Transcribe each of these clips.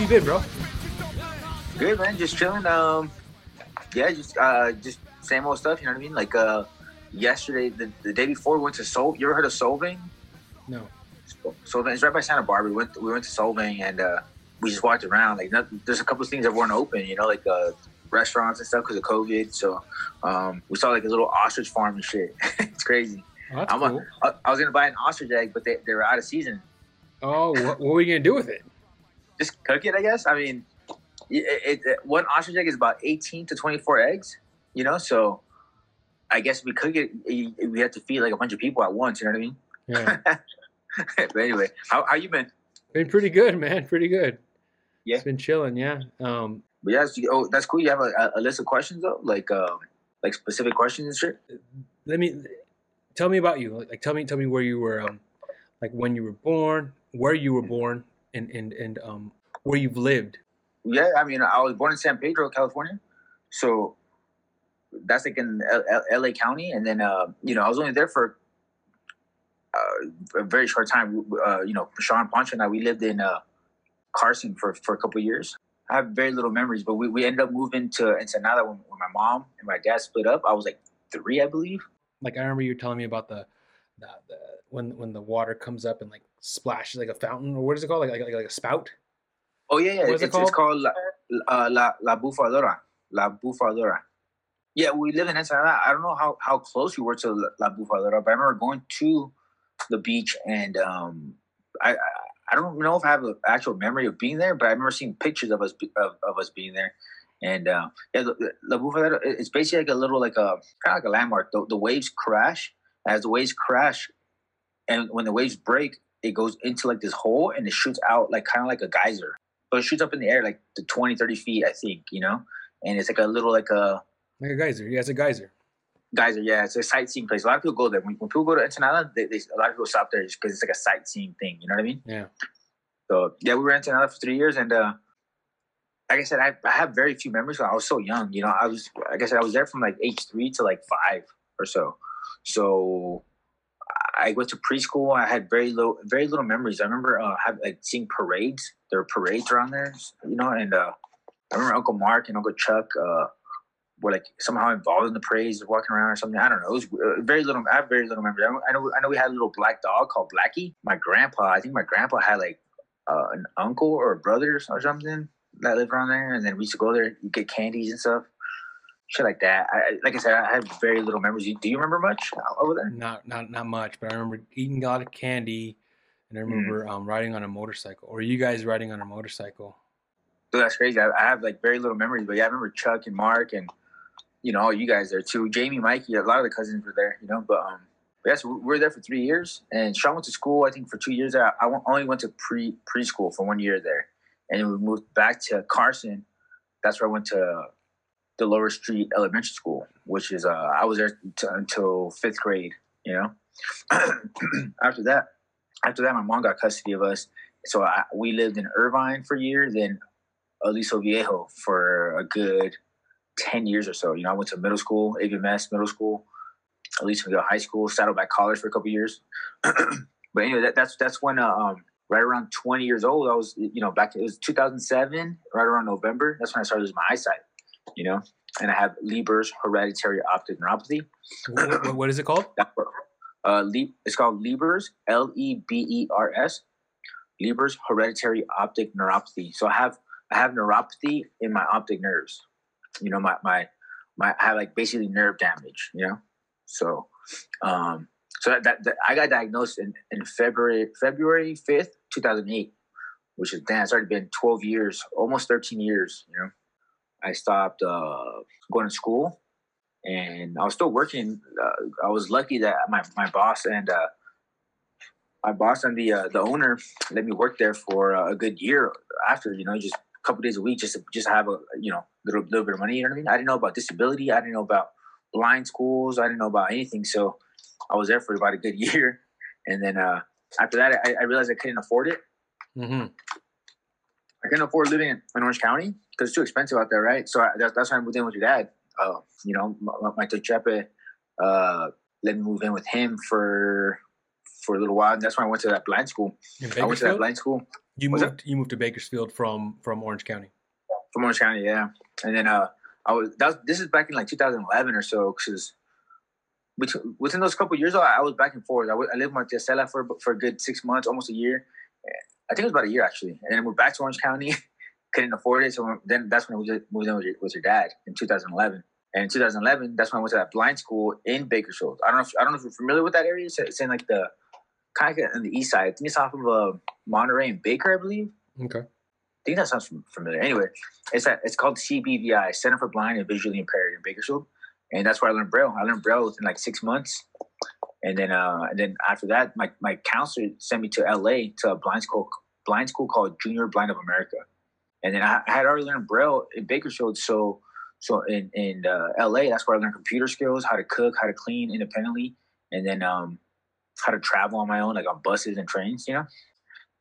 have you been, bro? Good man, just chilling. Um, yeah, just uh, just same old stuff. You know what I mean? Like uh, yesterday, the, the day before, we went to Sol. You ever heard of Solvang? No. Solvang. is right by Santa Barbara. We went we went to Solvang and uh, we just walked around. Like, there's a couple of things that weren't open. You know, like uh, restaurants and stuff because of COVID. So um, we saw like a little ostrich farm and shit. it's crazy. Oh, that's I'm cool. a, I, I was gonna buy an ostrich egg, but they, they were out of season. oh, what, what were you gonna do with it? Just cook it, I guess. I mean, it, it, it, one ostrich egg is about 18 to 24 eggs. You know, so I guess we cook it, we have to feed like a bunch of people at once. You know what I mean? Yeah. but anyway, how how you been? been pretty good, man. Pretty good. Yeah. It's been chilling. Yeah. Um, But yeah, so- oh, that's cool. You have a, a- a list of questions though, like um, like specific questions and shit. let me tell me about you. Like, tell me, tell me where you were. Um, like when you were born, where you were born, and and and um, where you've lived. Yeah, I mean, I was born in San Pedro, California, so that's like in L- L- LA County, and then uh, you know I was only there for uh, a very short time. Uh, you know, Sean Poncho and I we lived in uh, Carson for for a couple of years. I have very little memories, but we, we ended up moving to Ensenada when, when my mom and my dad split up. I was like three, I believe. Like I remember you telling me about the, the, the when when the water comes up and like splashes like a fountain or what is it called? Like like, like a spout. Oh yeah, yeah. It's, it it's called La, uh, La La Bufadora. La Bufadora. Yeah, we live in Ensenada. I don't know how, how close you were to La, La Bufadora, but I remember going to the beach and um, I, I I don't know if I have an actual memory of being there, but I remember seeing pictures of us of, of us being there. And uh, yeah, La, Bufadora. It's basically like a little like a kind of like a landmark. The, the waves crash as the waves crash, and when the waves break, it goes into like this hole and it shoots out like kind of like a geyser. But it shoots up in the air like to 20 30 feet i think you know? And it's like a little like a Like a geyser. Yeah, it's a geyser. geyser yeah it's a sightseeing place. A lot of people go there. When, when people go to ensenada they, they, a lot of people stop there because it's like a sightseeing thing you know what i mean? Yeah. so yeah we were in ensenada for three years and uh like i said i, I have very few memories i was so young you know? I was like i said i was there from like age three to like five or so so I went to preschool. I had very little, very little memories. I remember uh, have like seeing parades. There were parades around there, you know. And uh, I remember Uncle Mark and Uncle Chuck uh, were like somehow involved in the parades, walking around or something. I don't know. It was uh, very little. I have very little memory. I know- I know. We had a little black dog called Blackie. My grandpa. I think my grandpa had like uh, an uncle or a brother or something that lived around there, and then we used to go there, you get candies and stuff. Shit like that. I, like I said, I have very little memories. Do you remember much over there? Not not not much, but I remember eating a lot of candy, and I remember um, riding on a motorcycle. Or you guys riding on a motorcycle? So that's crazy. I, I have like very little memories, but yeah, I remember Chuck and Mark and you know all you guys there too. Jamie, Mikey, a lot of the cousins were there, you know. But um, but yes, we we were there for three years, and Sean went to school. I think for two years. I, I only went to pre preschool for one year there, and then we moved back to Carson. That's where I went to Lower Street Elementary School, which is uh, I was there t- until fifth grade. You know, after that, after that, my mom got custody of us, so I, we lived in Irvine for a year, then Aliso Viejo for a good 10 years or so. You know, I went to middle school, AVMS middle school, Aliso Viejo High School, Saddleback College for a couple years. but anyway, that, that's that's when, uh, um, right around 20 years old, I was, you know, back, it was 2007, right around November. That's when I started losing my eyesight, you know, and I have Leber's hereditary optic neuropathy. What, what, is it called? Uh, Le- it's called Leber's, L E B E R S, Leber's hereditary optic neuropathy. So I have I have neuropathy in my optic nerves. You know, my my my I have like basically nerve damage. You know, so um, so that, that, that I got diagnosed in, in February February fifth, two thousand eight, which is damn. It's already been twelve years, almost thirteen years. You know, I stopped uh, going to school and I was still working. Uh, I was lucky that my, my boss and uh, my boss and the uh, the owner let me work there for uh, a good year after. You know, just a couple days a week, just to, just have a you know little little bit of money. You know what I mean? I didn't know about disability. I didn't know about blind schools. I didn't know about anything. So I was there for about a good year, and then uh, after that, I, I realized I couldn't afford it. Mm-hmm. I couldn't afford living in, in Orange County because it's too expensive out there, right? So I, that's, that's why I moved in with your dad. Uh, you know, my, my uh let me move in with him for for a little while. And that's when I went to that blind school. I went to that blind school You What's moved. You moved to Bakersfield from from Orange County. from Orange County, yeah. And then uh, I was that was this is back in like 2011 or so because within those couple years, I, I was back and forth. I lived in Monticello for for a good six months, almost a year. I think it was about a year actually, and then I moved back to Orange County. Couldn't afford it, so then that's when we moved in with your, with your dad in 2011. And in 2011, that's when I went to that blind school in Bakersfield. I don't know if I don't know if you're familiar with that area. It's, it's in like the kind of on the east side. I think it's off of uh, Monterey and Baker, I believe. Okay. I think that sounds familiar. Anyway, it's that it's called CBVI, Center for Blind and Visually Impaired in Bakersfield, and that's where I learned Braille. I learned Braille within like six months, and then uh, and then after that, my my counselor sent me to LA to a blind school blind school called Junior Blind of America, and then I, had already learned Braille in Bakersfield, so so in in uh, LA, that's where I learned computer skills, how to cook, how to clean independently, and then um, how to travel on my own, like on buses and trains, you know,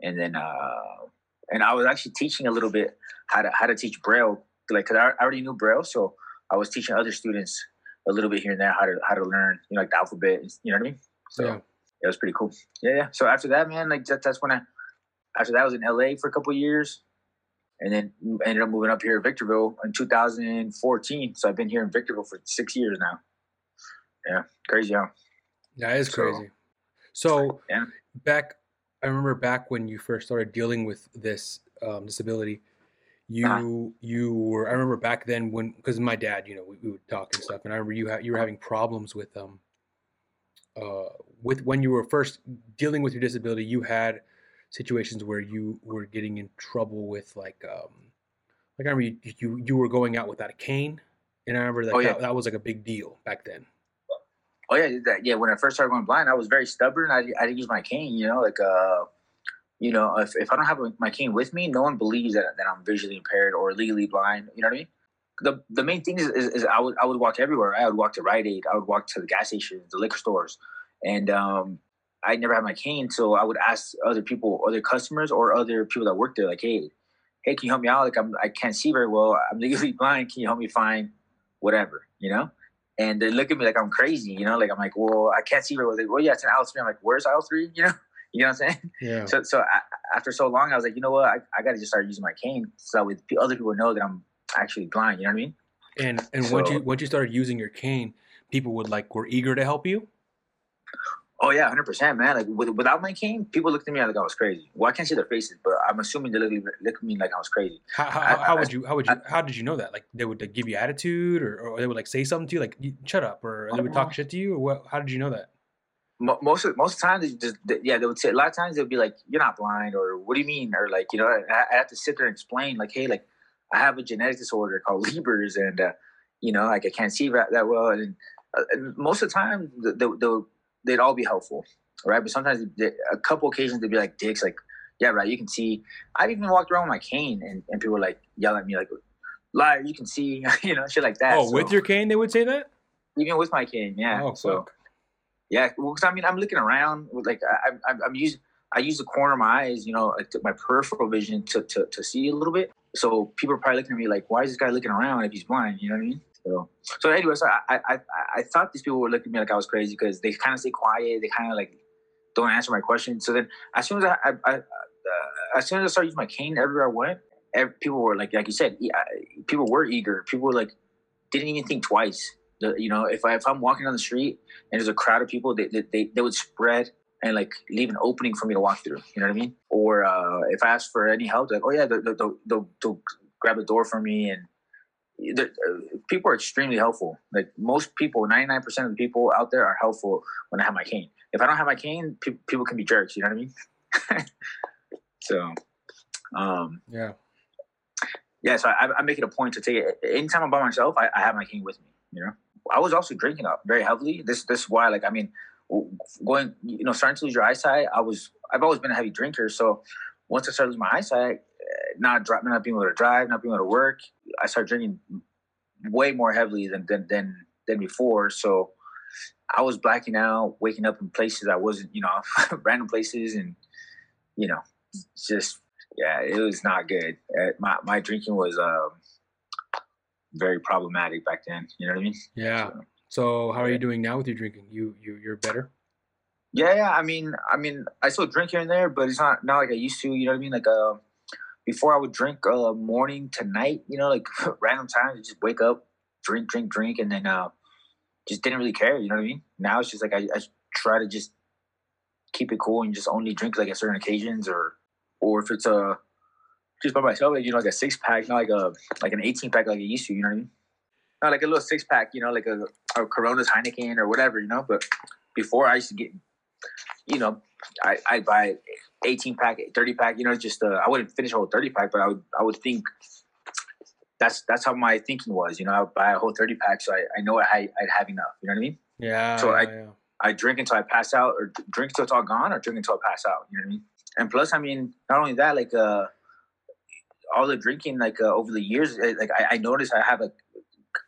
and then. Uh, and I was actually teaching a little bit how to how to teach Braille, like because I already knew Braille, so I was teaching other students a little bit here and there how to how to learn, you know, like the alphabet, you know what I mean? So Yeah. it was pretty cool. Yeah, yeah. So after that, man, like that, that's when I after that I was in LA for a couple of years, and then ended up moving up here to Victorville in 2014. So I've been here in Victorville for six years now. Yeah, crazy, huh? That is So- crazy. So Yeah. back, I remember back when you first started dealing with this um, disability. You Uh-huh. you were. I remember back then when because my dad, you know, we, we would talk and stuff, and I remember you ha- you were having problems with um uh with when you were first dealing with your disability. You had situations where you were getting in trouble with like um like I remember you you, you were going out without a cane, and I remember that, Oh, yeah. that that was like a big deal back then. Oh yeah, that, yeah. When I first started going blind, I was very stubborn. I, I didn't use my cane. You know, like uh, you know, if, if I don't have my cane with me, no one believes that, that I'm visually impaired or legally blind. You know what I mean? The the main thing is, is, is I would I would walk everywhere. I would walk to Rite Aid. I would walk to the gas stations, the liquor stores, and um, I never had my cane. So I would ask other people, other customers, or other people that work there, like, hey, hey, can you help me out? Like I'm I can't see very well. I'm legally blind. Can you help me find whatever? You know? and they look at me like I'm crazy, you know. Like I'm like, well, I can't see very well. Go, well, yeah, it's an aisle three. I'm like, where's aisle three? You know, you know what I'm saying? Yeah. So, so I, after so long, I was like, you know what? I, I got to just start using my cane so that way other people know that I'm actually blind. You know what I mean? And and once you once you started using your cane, people would like were eager to help you. Oh yeah, hundred percent, man. Like with, without my cane, people looked at me like I was crazy. Well, I can't see their faces, but I'm assuming they look, look at me like I was crazy. How, how, I- how I- would you how would you how did you know that? Like they would like, give you attitude, or, or they would like say something to you, like shut up, or they would talk uh-huh. shit to you, or what? How did you know that? Mo- Most of most of the time, they just yeah, they would say a lot of times they'd be like, "You're not blind," or "What do you mean?" or like you know, I, I have to sit there and explain like, "Hey, like I have a genetic disorder called Leber's, and uh, you know, like I can't see that, that well." And, uh, and most of the time, they, they, they'll- they'd all be helpful, right? But sometimes, they, a couple occasions, they'd be like dicks, like, "Yeah, right, you can see." I've even walked around with my cane, and, and people like yell at me like, "Liar, you can see," you know, shit like that. oh, with your cane, they would say that. even with my cane, yeah. oh, so. fuck. Yeah, well, 'cause I mean, I'm looking around with like I, I'm using I use the corner of my eyes, you know, like my peripheral vision to, to to see a little bit. So people are probably looking at me like, why is this guy looking around if he's blind? You know what I mean? So so anyway, so I I I, thought these people were looking at me like I was crazy because they kind of stay quiet, they kind of like don't answer my questions. So then as soon as I, I, I uh, as soon as I started using my cane everywhere I went, ev people were like like you said, yeah, people were eager. People were like didn't even think twice. The, you know, if I if I'm walking down the street and there's a crowd of people, they, they, they, they would spread and like leave an opening for me to walk through. You know what I mean? Or uh, if I ask for any help, like, oh yeah, they'll, they'll, they'll, they'll grab a door for me. And the- uh, people are extremely helpful. Like most people, 99% of the people out there are helpful when I have my cane. If I don't have my cane, pe- people can be jerks. You know what I mean? so, um, Yeah. yeah, so I, I make it a point to take it anytime I'm by myself. I, I have my cane with me. You know, I was also drinking up very heavily. This this is why, like, I mean, going, you know, starting to lose your eyesight. I was I've always been a heavy drinker. So once I started losing my eyesight, eh, not dri- not being able to drive, not being able to work, I started drinking way more heavily than than than, than before. So I was blacking out, waking up in places I wasn't, you know, random places, and you know, just yeah, it was not good. Uh, my my drinking was um, very problematic back then. You know what I mean? Yeah. So, So how are you doing now with your drinking? You you you're better. Yeah, yeah. I mean, I mean, I still drink here and there, but it's not not like I used to. You know what I mean? Like, uh, before I would drink uh, morning to night. You know, like random times, just wake up, drink, drink, drink, and then uh, just didn't really care. You know what I mean? Now it's just like I, I try to just keep it cool and just only drink like at certain occasions, or or if it's a uh, just by myself, like, you know, like a six pack, not like a like an eighteen pack like I used to. You know what I mean? Not like a little six pack, you know, like a, a Corona's Heineken or whatever, you know. But before I used to get, you know, I I buy eighteen pack, thirty pack, you know, just uh, I wouldn't finish a whole thirty pack, but I would I would think that's that's how my thinking was. You know, I would buy a whole thirty pack, so I, I know I I'd have enough. You know what I mean? Yeah. So I yeah. I drink until I pass out, or drink until it's all gone, or drink until I pass out. You know what I mean? And plus, I mean, not only that, like uh, all the drinking, like uh, over the years, like I, I noticed I have a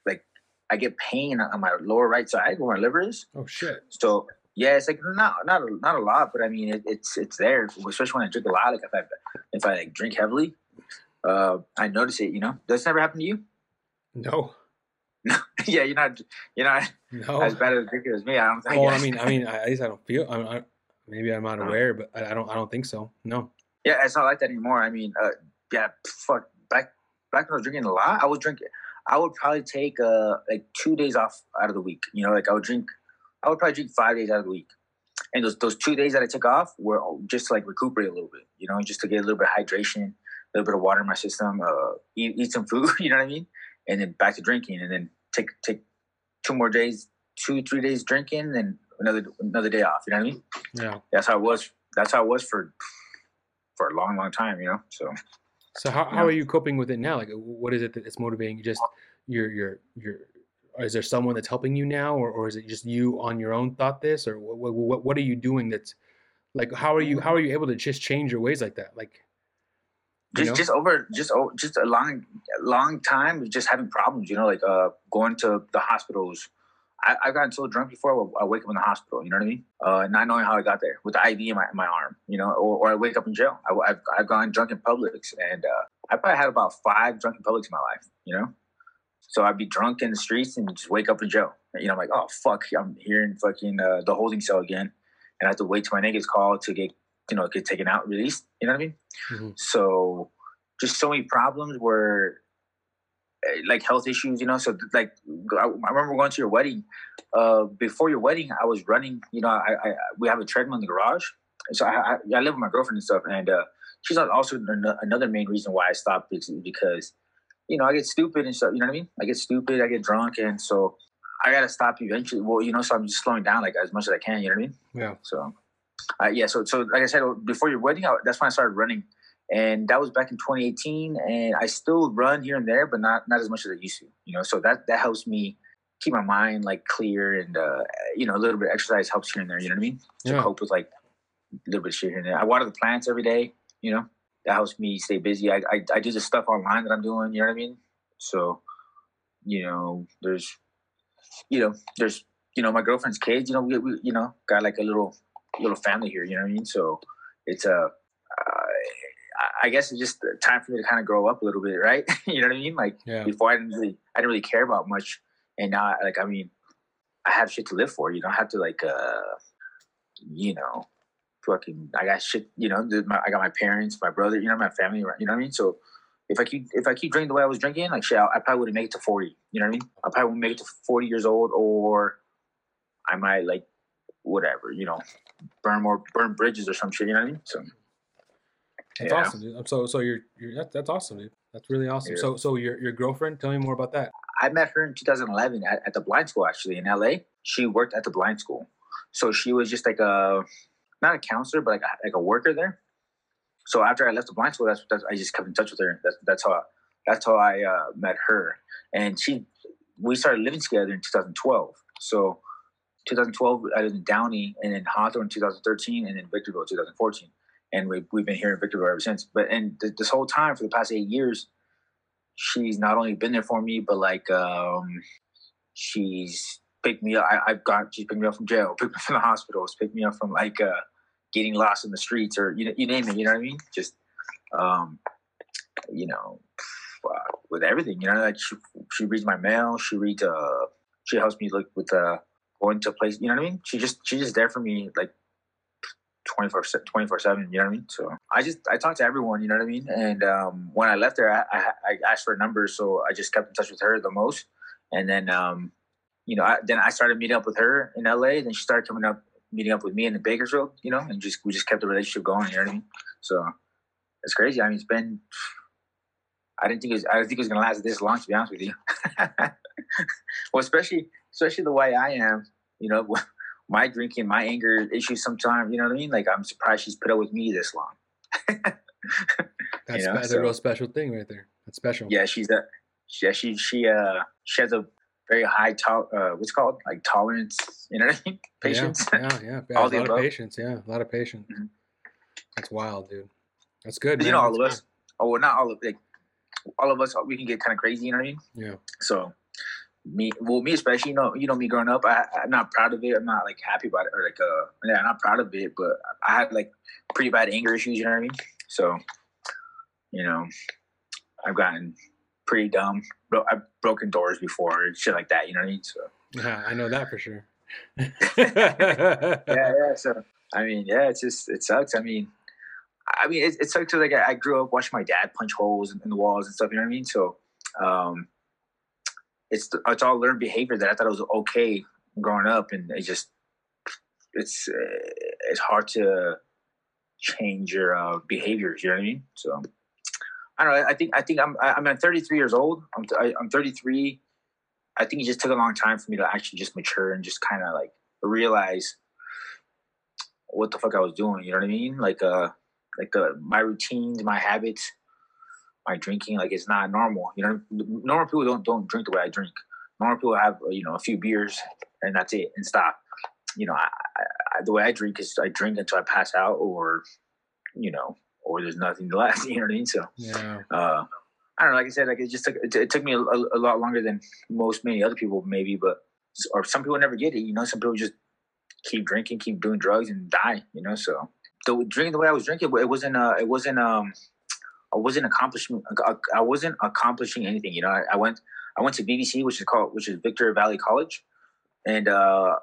like I get pain on my lower right side where my liver is. Oh shit. So yeah, it's like not not a, not a lot, but I mean it, it's it's there, especially when I drink a lot. Like if I if I like drink heavily, uh, I notice it. You know, does this never happen to you? No. no yeah, you're not you're not No. as bad a drinker as me. I don't think. Oh, I mean, I mean, I- at least I don't feel. I, I, maybe I'm not Uh. aware, but I, I don't. I don't think so. No. Yeah, it's not like that anymore. I mean, uh, yeah, fuck. Back back when I was drinking a lot, I was drinking. I would probably take uh like two days off out of the week. You know, like I would drink. I would probably drink five days out of the week, and those those two days that I took off were just to, like recuperate a little bit. You know, just to get a little bit of hydration, a little bit of water in my system, uh, eat eat some food. You know what I mean? And then back to drinking, and then take take two more days, two three days drinking, and another another day off. You know what I mean? Yeah. That's how it was. That's how it was for for a long, long time. You know, so. So how, how are you coping with it now? Like, what is it that's motivating you? Just your your your. Is there someone that's helping you now, or, or is it just you on your own thought this, or what, what what are you doing that's like how are you how are you able to just change your ways like that? Like, just know? just over just just a long long time of just having problems you know like uh going to the hospitals I, I've gotten so drunk before I wake up in the hospital you know what I mean? Uh not knowing how I got there with the IV in my, in my arm you know or, or I wake up in jail. I, have I've gone drunk in publics and uh I probably had about five drunk in publics in my life you know? So I'd be drunk in the streets and just wake up in jail. You know I'm like oh fuck I'm here in fucking uh, the holding cell again and I have to wait till my niggas called to get you know get taken out released you know what I mean? Mhm. so just so many problems where like health issues you know? So like i, I remember going to your wedding uh before your wedding i was running you know i, I we have a treadmill in the garage. So I, I i live with my girlfriend and stuff and uh she's also another main reason why i stopped is because you know i get stupid and stuff you know what i mean? I get stupid i get drunk and so i gotta stop eventually well you know so i'm just slowing down like as much as i can you know what i mean? Yeah, so, uh, yeah. So, so like I said, before your wedding, I, that's when I started running, and that was back in 2018. And I still run here and there, but not not as much as I used to. You know, so that that helps me keep my mind like clear, and uh, you know, a little bit of exercise helps here and there. You know what I mean? To Yeah. cope with like a little bit of shit here and there. I water the plants every day. You know, that helps me stay busy. I I, I do the stuff online that I'm doing. You know what I mean? So, you know, there's, you know, there's you know my girlfriend's kids you know we, we you know got like a little little family here you know what i mean so it's a uh, I- guess it's just time for me to kind of grow up a little bit right you know what i mean like yeah. before i didn't really i didn't really care about much and now like i mean i have shit to live for you don't have to like uh you know fucking i got shit you know my, i got my parents my brother you know my family you know what i mean so if I keep if I keep drinking the way I was drinking, like shit, I, I probably wouldn't make it to forty. You know what I mean? I probably wouldn't make it to forty years old, or I might like whatever, you know, burn more burn bridges or some shit. You know what I mean? So That's yeah. awesome, dude. So so you're you're that, that's awesome, dude. That's really awesome. Yeah. So so your your girlfriend, tell me more about that. I met her in 2011 at, at the blind school actually in LA. She worked at the blind school, so she was just like a not a counselor, but like a, like a worker there. So after I left the blind school, that's, that's I just kept in touch with her. That's that's how that's how I uh, met her, and she we started living together in 2012. So 2012 I lived in Downey, and then Hawthorne 2013, and then Victorville 2014, and we've, we've been here in Victorville ever since. But and th- this whole time for the past eight years, she's not only been there for me, but like um, she's picked me up. I, I've got she's picked me up from jail, picked me up from the hospitals, picked me up from like uh, getting lost in the streets, or you know, you name it. You know what I mean? Just um, you know, with everything. You know, like she she reads my mail. She reads. Uh, she helps me like with uh, going to place. You know what I mean? She just she's just there for me like 24 24 7 you know what i mean? So i just i talked to everyone you know what i mean? And um, when i left there I, I, I asked for a number so i just kept in touch with her the most. And then um, you know I, then i started meeting up with her in la then she started coming up meeting up with me in the bakersfield you know and just we just kept the relationship going you know what i mean? So it's crazy. I mean it's been i didn't think it was i didn't think it was gonna last this long to be honest with you. Well especially especially the way i am you know my drinking, my anger issues sometimes, you know what I mean? Like I'm surprised she's put up with me this long. that's, you know? that's so, a real special thing right there. That's special. Yeah, she's a yeah, she she uh she has a very high to, uh what's called like tolerance, you know what I mean? Patience. Yeah, yeah, yeah. yeah. All a lot above. of patience, yeah. A lot of patience. Mm-hmm. That's wild, dude. That's good. Man. You know, all that's of us. Oh well not all of like all of us we can get kind of crazy, you know what I mean? Yeah. So me well me especially you know you know me growing up I, i'm not proud of it. I'm not like happy about it or like uh yeah i'm not proud of it but i had like pretty bad anger issues you know what i mean? So you know i've gotten pretty dumb Bro- i've broken doors before and shit like that you know what i mean? So. Yeah i know that for sure. Yeah yeah so i mean yeah it's just it sucks. I mean i mean it, it sucks like I, I grew up watching my dad punch holes in, in the walls and stuff you know what i mean? So um it's it's all learned behavior that I thought was okay growing up, and it just it's it's hard to change your uh, behaviors. You know what I mean? So I don't know. I think I think I'm I'm at 33 years old. I'm I, I'm 33. I think it just took a long time for me to actually just mature and just kind of like realize what the fuck I was doing. You know what I mean? Like uh like uh, my routines, my habits my drinking. Like it's not normal. You know, normal people don't don't drink the way I drink. Normal people have you know a few beers and that's it and stop. You know, I, I, the way I drink is I drink until I pass out, or you know, or there's nothing left. You know what I mean? So yeah. Uh, I don't know. Like I said, like it just took it, it took me a, a, lot longer than most many other people maybe, but or some people never get it. You know, some people just keep drinking, keep doing drugs, and die. You know, so the drinking the way I was drinking, it wasn't uh, it wasn't um I wasn't accomplishing. I wasn't accomplishing anything. You know, I, I, went I went to VVC, which is called which is Victor Valley College, and uh,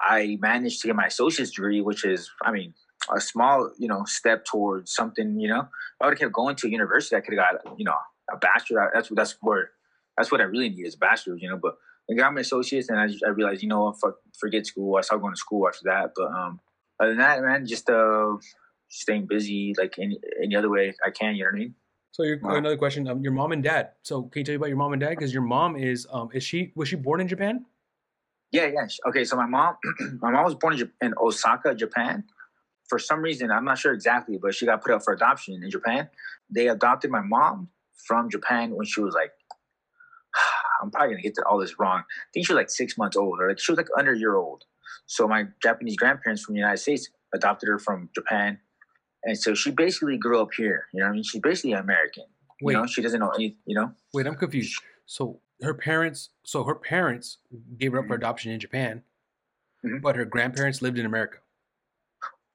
I managed to get my associate's degree, which is I mean a small you know step towards something. You know, if I would have kept going to university, I could have got you know a bachelor. That's what that's where that's what I really need is a bachelor's. You know, but I got my associates, and I, just, I realized you know fuck, forget school. I started going to school after that, but um, other than that, man, just uh staying busy like any any other way I can. You know what I mean? So your, wow. another question: um, Your mom and dad. So can you tell me about your mom and dad? Because your mom is um is she was she born in Japan? Yeah, yeah. Okay, so my mom my mom was born in, in Osaka, Japan. For some reason, I'm not sure exactly, but she got put up for adoption in Japan. They adopted my mom from Japan when she was like I'm probably gonna get all this wrong. I think she was like six months old, or like she was like under a year old. So my Japanese grandparents from the United States adopted her from Japan and so she basically grew up here. You know, I mean, she's basically American. Wait, you know, she doesn't know any. You know. Wait, I'm confused. So her parents, so her parents gave her up for mm-hmm. adoption in Japan, mm-hmm. but her grandparents lived in America.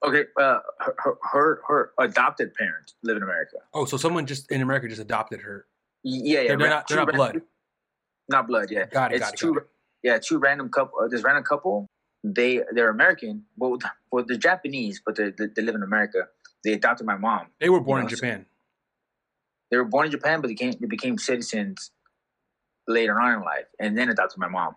Okay, uh, her, her her adopted parents live in America. Oh, so someone just in America just adopted her. Yeah, yeah. They're, they're not, they're not blood. Not blood. Yeah. Got it. It's got two. Got it. Yeah, two random couple. Uh, this random couple. They they're American. Well, well, they're Japanese, but they they live in America they adopted my mom. They were born you know, in Japan. they were born in Japan, but they came they became citizens later on in life, and then adopted my mom.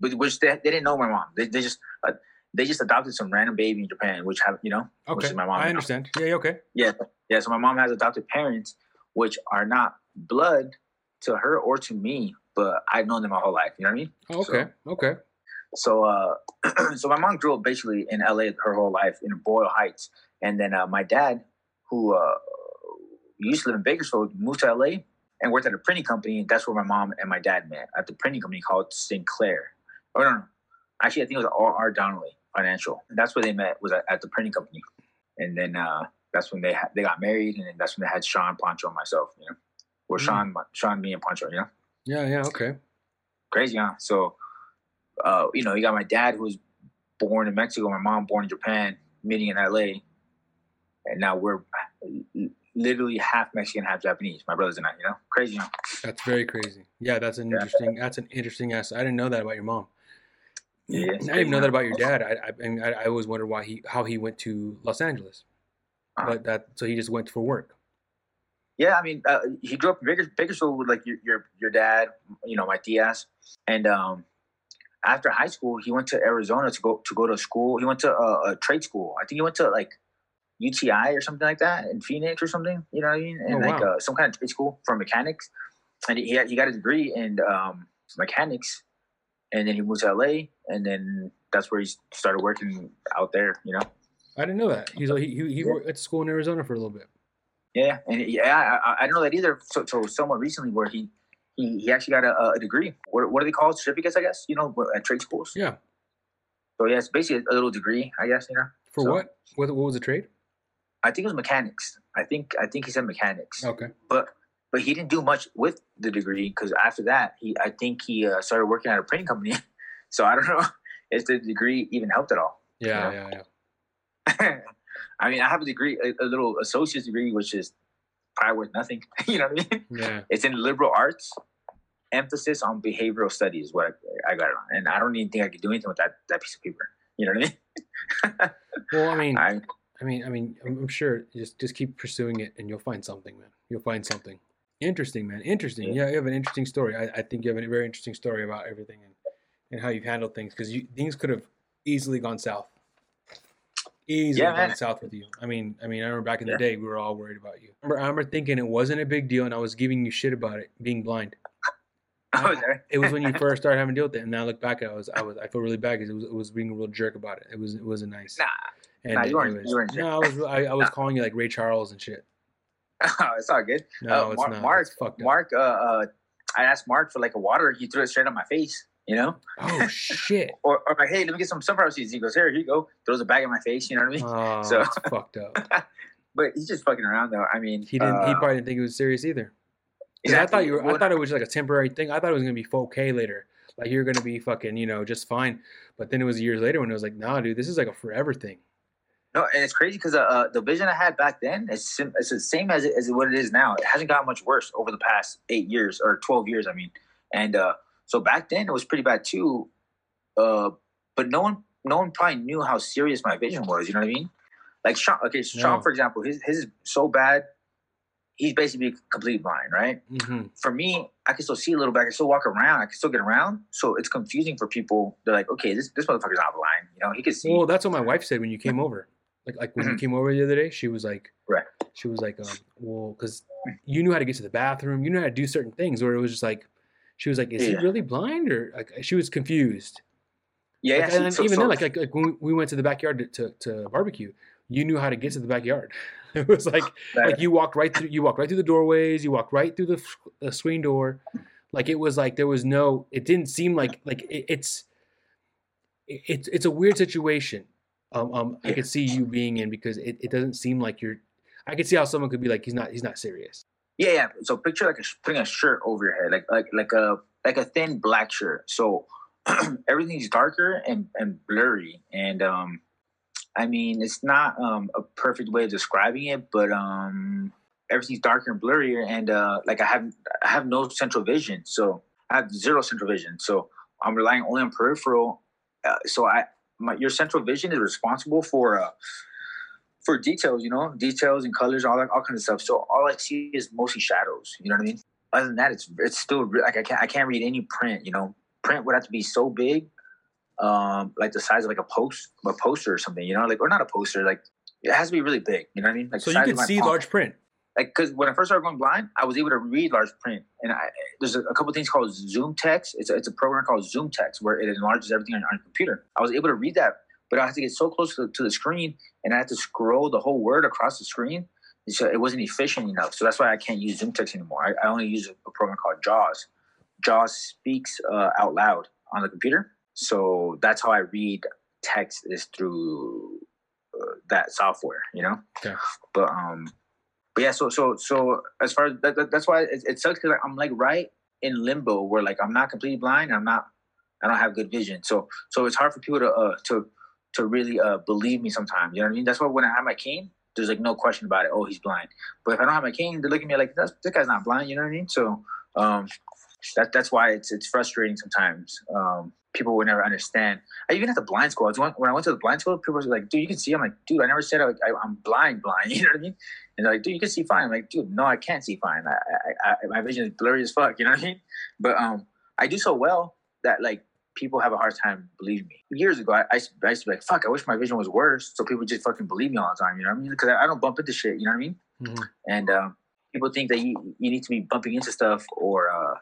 But which they, they didn't know my mom. They, they just uh, they just adopted some random baby in Japan, which have you know, okay. which is my mom. I understand. Yeah, okay. Yeah, yeah. So my mom has adopted parents, which are not blood to her or to me, but I've known them my whole life. You know what I mean? Oh, okay, so, okay. So, uh, so my mom grew up basically in LA her whole life in Boyle Heights, and then uh, my dad, who uh, used to live in Bakersfield, moved to LA and worked at a printing company. That's where my mom and my dad met at the printing company called Sinclair. Oh no, no. actually, I think it was R. R. Donnelley Financial. And that's where they met was at, at the printing company. And then uh, that's when they ha- they got married, and then that's when they had Sean, Poncho and myself. You know, or mm. Sean, Sean, me, and Poncho. You know. Yeah. Yeah. Okay. Crazy, huh? So, uh, you know, you got my dad who was born in Mexico, my mom born in Japan, meeting in LA, and now we're literally half Mexican, half Japanese. My brothers and I, you know, crazy. Know? That's very crazy. Yeah, that's an yeah. interesting. That's an interesting ass. I didn't know that about your mom. Yeah, I didn't even know that about your dad. I I, I, always wondered why he how he went to Los Angeles, Uh-huh. but that so he just went for work. Yeah, I mean, uh, he grew up in Baker, Bakersfield with like your, your your dad, you know, my Diaz, and um, after high school, he went to Arizona to go to go to school. He went to a, a trade school. I think he went to like UTI or something like that in Phoenix or something. You know what I mean? And Oh, like wow. uh, some kind of trade school for mechanics. And he he, he got a degree in um, mechanics, and then he moved to LA, and then that's where he started working out there. You know? I didn't know that. He's he he, he Yeah. went to school in Arizona for a little bit. Yeah, and yeah, I, I- I didn't know that either. So, so somewhat recently, where he he, he actually got a, a degree. What, what are they called? Certificates, I guess. You know, at trade schools. Yeah. So yeah, it's basically a little degree, I guess. You know, For So- what? What what was the trade? I think it was mechanics. I think I think he said mechanics, Okay. but but he didn't do much with the degree because after that, he I think he uh, started working at a printing company. so I don't know if the degree even helped at all. Yeah, Yeah. yeah, yeah. I mean, I have a degree, a, a little associate's degree, which is probably worth nothing. you know what I mean? Yeah. It's in liberal arts, emphasis on behavioral studies. What I, I got it on, and I don't even think I could do anything with that that piece of paper. You know what I mean? Well, I mean, I, I mean, I mean, I'm, I'm sure just just keep pursuing it, and you'll find something, man. You'll find something interesting, man. Interesting. Yeah, you have an interesting story. I, I think you have a very interesting story about everything and, and how you've handled things because things could have easily gone south. Easily Yeah, gone south with you. I mean, I mean, I remember back in the Yeah. day, we were all worried about you. I remember, I remember thinking it wasn't a big deal, and I was giving you shit about it being blind. Was. It was when you first started having to deal with it, and now I look back at it, I was, I was, I feel really bad because it was, it was being a real jerk about it. It was, it wasn't nice. Nah, And Nah, you weren't- was- you weren't No, I was, I, I was calling you like Ray Charles and shit. it's all good. No, Uh, it's Mar- not. Mark, It's fucked up. Mark, uh, uh, I asked Mark for like a water. He threw it straight on my face. You know, Oh shit! or, or like, hey, let me get some sunflower seeds. He goes, here, here you go. Throws a bag in my face. You know what I mean? Oh, So- it's fucked up. But he's just fucking around, though. I mean, He didn't. he uh, probably didn't think it was serious either. exactly. I thought you were. I thought it was like a temporary thing. I thought it was gonna be 4K later. Like you're gonna be fucking, you know, just fine. But then it was years later when it was like, nah, dude, this is like a forever thing. No, and it's crazy because uh, uh, the vision I had back then is sim- it's the same as it, as what it is now. It hasn't gotten much worse over the past eight years or twelve years. I mean, and uh, so back then it was pretty bad too. Uh, but no one, no one probably knew how serious my vision was. You know what I mean? Like Sean, okay, Sean, for example, his his is so bad. He's basically completely blind, right? hmm For me, I can still see a little bit. I can still walk around. I can still get around. So it's confusing for people. They're like, okay, this this motherfucker's not blind. You know, he can see. Well, that's what my wife said when you came over. Like, like when you came over the other day, she was like, Mm-hmm. Right. She was like, um, well, because you knew how to get to the bathroom, you knew how to do certain things, or it was just like, she was like, is he really blind, or like she was confused. yeah, Like, yeah. and so- even so- then, like, like like when we went to the backyard to, to, to barbecue, you knew how to get to the backyard. It was like like you walked right through you walked right through the doorways, you walked right through the, the screen door. Like it was like there was no. It didn't seem like like it, it's it, it's it's a weird situation. Um, um I could see you being in because it, it doesn't seem like you're. I could see how someone could be like he's not he's not serious. Yeah, yeah. So picture like a, putting a shirt over your head, like like like a like a thin black shirt. So everything's darker and and blurry, and um, I mean it's not um a perfect way of describing it, but um everything's darker and blurrier, and uh like I have I have no central vision, so I have zero central vision. So I'm relying only on peripheral. Uh, so I my your central vision is responsible for uh for details, you know, details and colors, all that, all kinds of stuff. So all I see is mostly shadows. You know what I mean? Other than that, it's it's still like I can't I can't read any print. You know, print would have to be so big, um, like the size of like a post a poster or something. You know, like or not a poster, like it has to be really big. You know what I mean? Like So you could see palm. large print. Like because when I first started going blind, I was able to read large print, and I, there's a, a couple things called Zoom Text. It's a, it's a program called Zoom Text where it enlarges everything on, on your computer. I was able to read that, but I had to get so close to, to the screen, and I had to scroll the whole word across the screen. So it wasn't efficient enough. So that's why I can't use Zoom Text anymore. I, I only use a, a program called JAWS. JAWS speaks uh, out loud on the computer. So that's how I read text is through uh, that software, you know. Okay. But um, but yeah. So so so as far as that, that- that's why it, it sucks because I'm like right in limbo where like I'm not completely blind. I'm not. I don't have good vision. So so it's hard for people to uh to to really uh believe me sometimes. You know what I mean? That's why when I have my cane, there's like no question about it. Oh, he's blind. But if I don't have my cane, they're looking at me like this guy's not blind. You know what I mean? So um, that that's why it's it's frustrating sometimes. Um, people would never understand. I even at the blind school, I was, when I went to the blind school, people were like, "Dude, you can see." I'm like, "Dude, I never said I, I, am blind, blind." You know what I mean? And they're like, "Dude, you can see fine." I'm like, "Dude, no, I can't see fine. I, I, I, my vision is blurry as fuck." You know what I mean? But um, I do so well that like people have a hard time believing me. Years ago, I, I, I, used to be like, "Fuck, I wish my vision was worse," so people just fucking believe me all the time. You know what I mean? Because I, I, don't bump into shit. You know what I mean? Mm-hmm. And um, people think that you you need to be bumping into stuff or uh,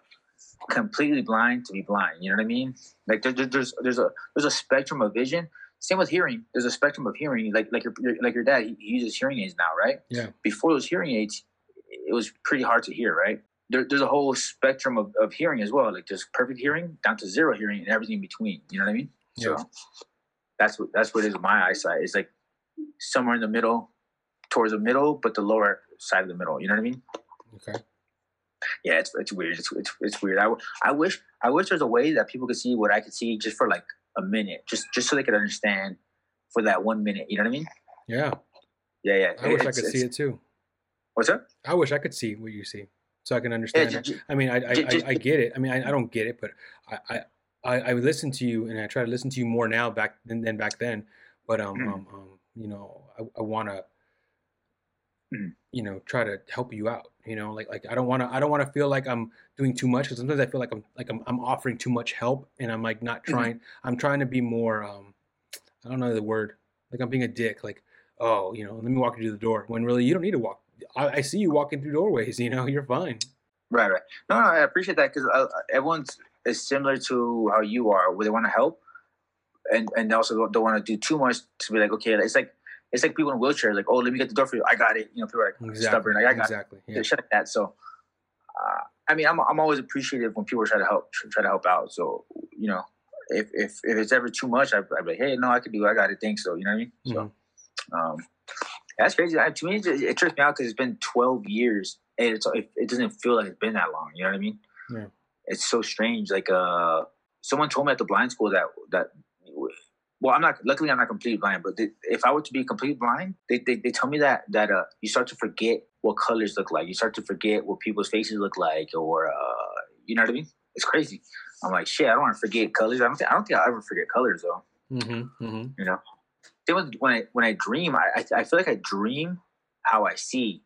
completely blind to be blind. You know what I mean? Like there, there's there's a there's a spectrum of vision. Same with hearing. There's a spectrum of hearing. Like like your, like your dad, he, uses hearing aids now, right? Yeah. Before those hearing aids, it was pretty hard to hear, right? There, there's a whole spectrum of, of hearing as well. Like there's perfect hearing down to zero hearing and everything in between. You know what I mean? Yeah. So that's what that's what is my eyesight. It's like somewhere in the middle, towards the middle, but the lower side of the middle. You know what I mean? Okay yeah, it's it's weird. It's it's, it's weird. I, I wish I wish there's a way that people could see what I could see just for like a minute, just just so they could understand for that one minute. You know what I mean? Yeah. Yeah, yeah. I wish I could see it too. What's that? I wish I could see what you see, so I can understand. Yeah, just, I mean, I I, just, I I, get it. I mean, I, I don't get it, but I, I I listen to you, and I try to listen to you more now back than, than back then. But um, mm. um, um you know, I, I want to mm. you know try to help you out you know like like i don't want to i don't want to feel like i'm doing too much because sometimes i feel like i'm like I'm, I'm offering too much help and i'm like not mm-hmm. trying mm-hmm. i'm trying to be more um i don't know the word like i'm being a dick like oh you know let me walk you to the door when really you don't need to walk i, I see you walking through doorways you know you're fine right right no, no i appreciate that because uh, everyone's is similar to how you are where they want to help and and also don't want to do too much to be like okay it's like it's like people in wheelchairs, like, oh, let me get the door for you. I got it. You know, people are like exactly. stubborn. Like, I got exactly. it. Yeah. Shit like that. So, uh, I mean, I'm, I'm always appreciative when people try to help, try to help out. So, you know, if, if, if it's ever too much, I'd, I'd be like, hey, no, I can do it. I got it. Thanks. So, you know what I mean? Mm-hmm. So, um, that's crazy. I, to me, it, it trips me out because it's been 12 years and it's, it, it doesn't feel like it's been that long. You know what I mean? Yeah. It's so strange. Like, uh, someone told me at the blind school that, that well, I'm not. Luckily, I'm not completely blind. But they, if I were to be completely blind, they, they, they tell me that that uh, you start to forget what colors look like. You start to forget what people's faces look like, or uh, you know what I mean. It's crazy. I'm like, shit. I don't want to forget colors. I don't think I don't think I'll ever forget colors though. Mm-hmm, mm-hmm. You know. Then when I when I dream, I, I I feel like I dream how I see.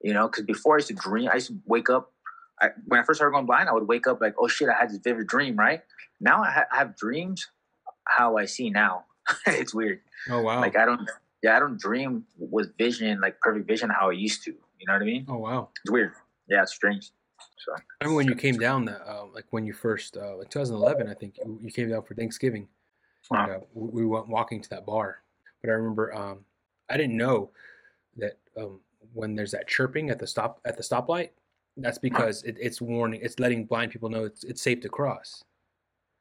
You know, because before I used to dream, I used to wake up. I, when I first started going blind, I would wake up like, oh shit, I had this vivid dream, right? Now I, ha- I have dreams how I see now. it's weird. Oh wow! Like I don't, yeah, I don't dream with vision, like perfect vision, how I used to. You know what I mean? Oh wow! It's weird. Yeah, it's strange. So I remember when you came down, that, uh, like when you first, uh, like 2011, I think you, you came down for Thanksgiving. And, uh, we went walking to that bar, but I remember um, I didn't know that um, when there's that chirping at the stop at the stoplight, that's because it, it's warning, it's letting blind people know it's it's safe to cross.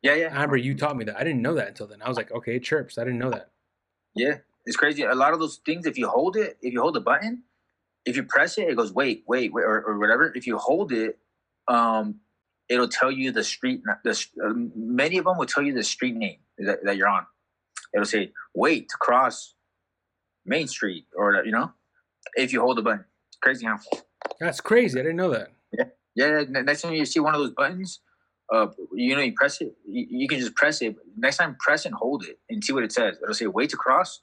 Yeah, yeah. I remember you taught me that. I didn't know that until then. I was like, okay, it chirps. I didn't know that. Yeah, it's crazy. A lot of those things, if you hold it, if you hold the button, if you press it, it goes wait, wait, wait, or, or whatever. If you hold it, um, it'll tell you the street. The uh, many of them will tell you the street name that, that you're on. It'll say wait to cross Main Street, or you know, if you hold the button. Crazy, huh? That's crazy. I didn't know that. Yeah, yeah. Next time you see one of those buttons, uh, you know, you press it. You, you, can just press it. Next time, press and hold it and see what it says. It'll say "way to cross,"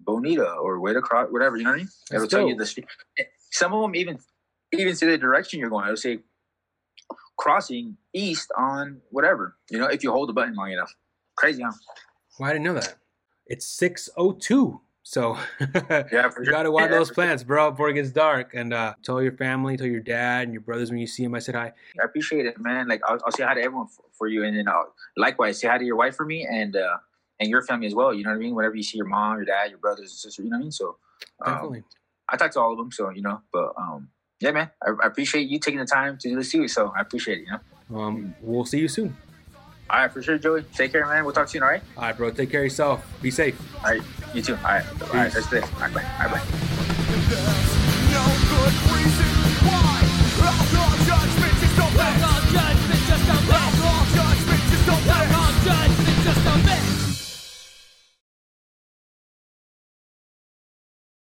Bonita, or "way to cross," whatever. You know what I mean? It'll tell you the street. Some of them even even say the direction you're going. It'll say crossing east on whatever. You know, if you hold the button long enough. Crazy, huh? Well, I didn't know that. It's six oh two. So yeah, you got to water those plants, bro, before it gets dark. And uh, tell your family, tell your dad and your brothers when you see them. I said hi. I appreciate it, man. Like I'll, I'll say hi to everyone for, for you, and then I'll, likewise say hi to your wife for me and uh, and your family as well. You know what I mean? Whenever you see your mom, your dad, your brothers and sisters, you know what I mean. So um, definitely, I talk to all of them. So you know, but um, yeah, man, I, I, appreciate you taking the time to do this series. So I appreciate it. You know. Um, we'll see you soon. All right, for sure, Joey. Take care, man. We'll talk soon, all right? All right, bro. Take care of yourself. Be safe. All right. 毕竟，哎，哎，再见，拜拜，拜拜。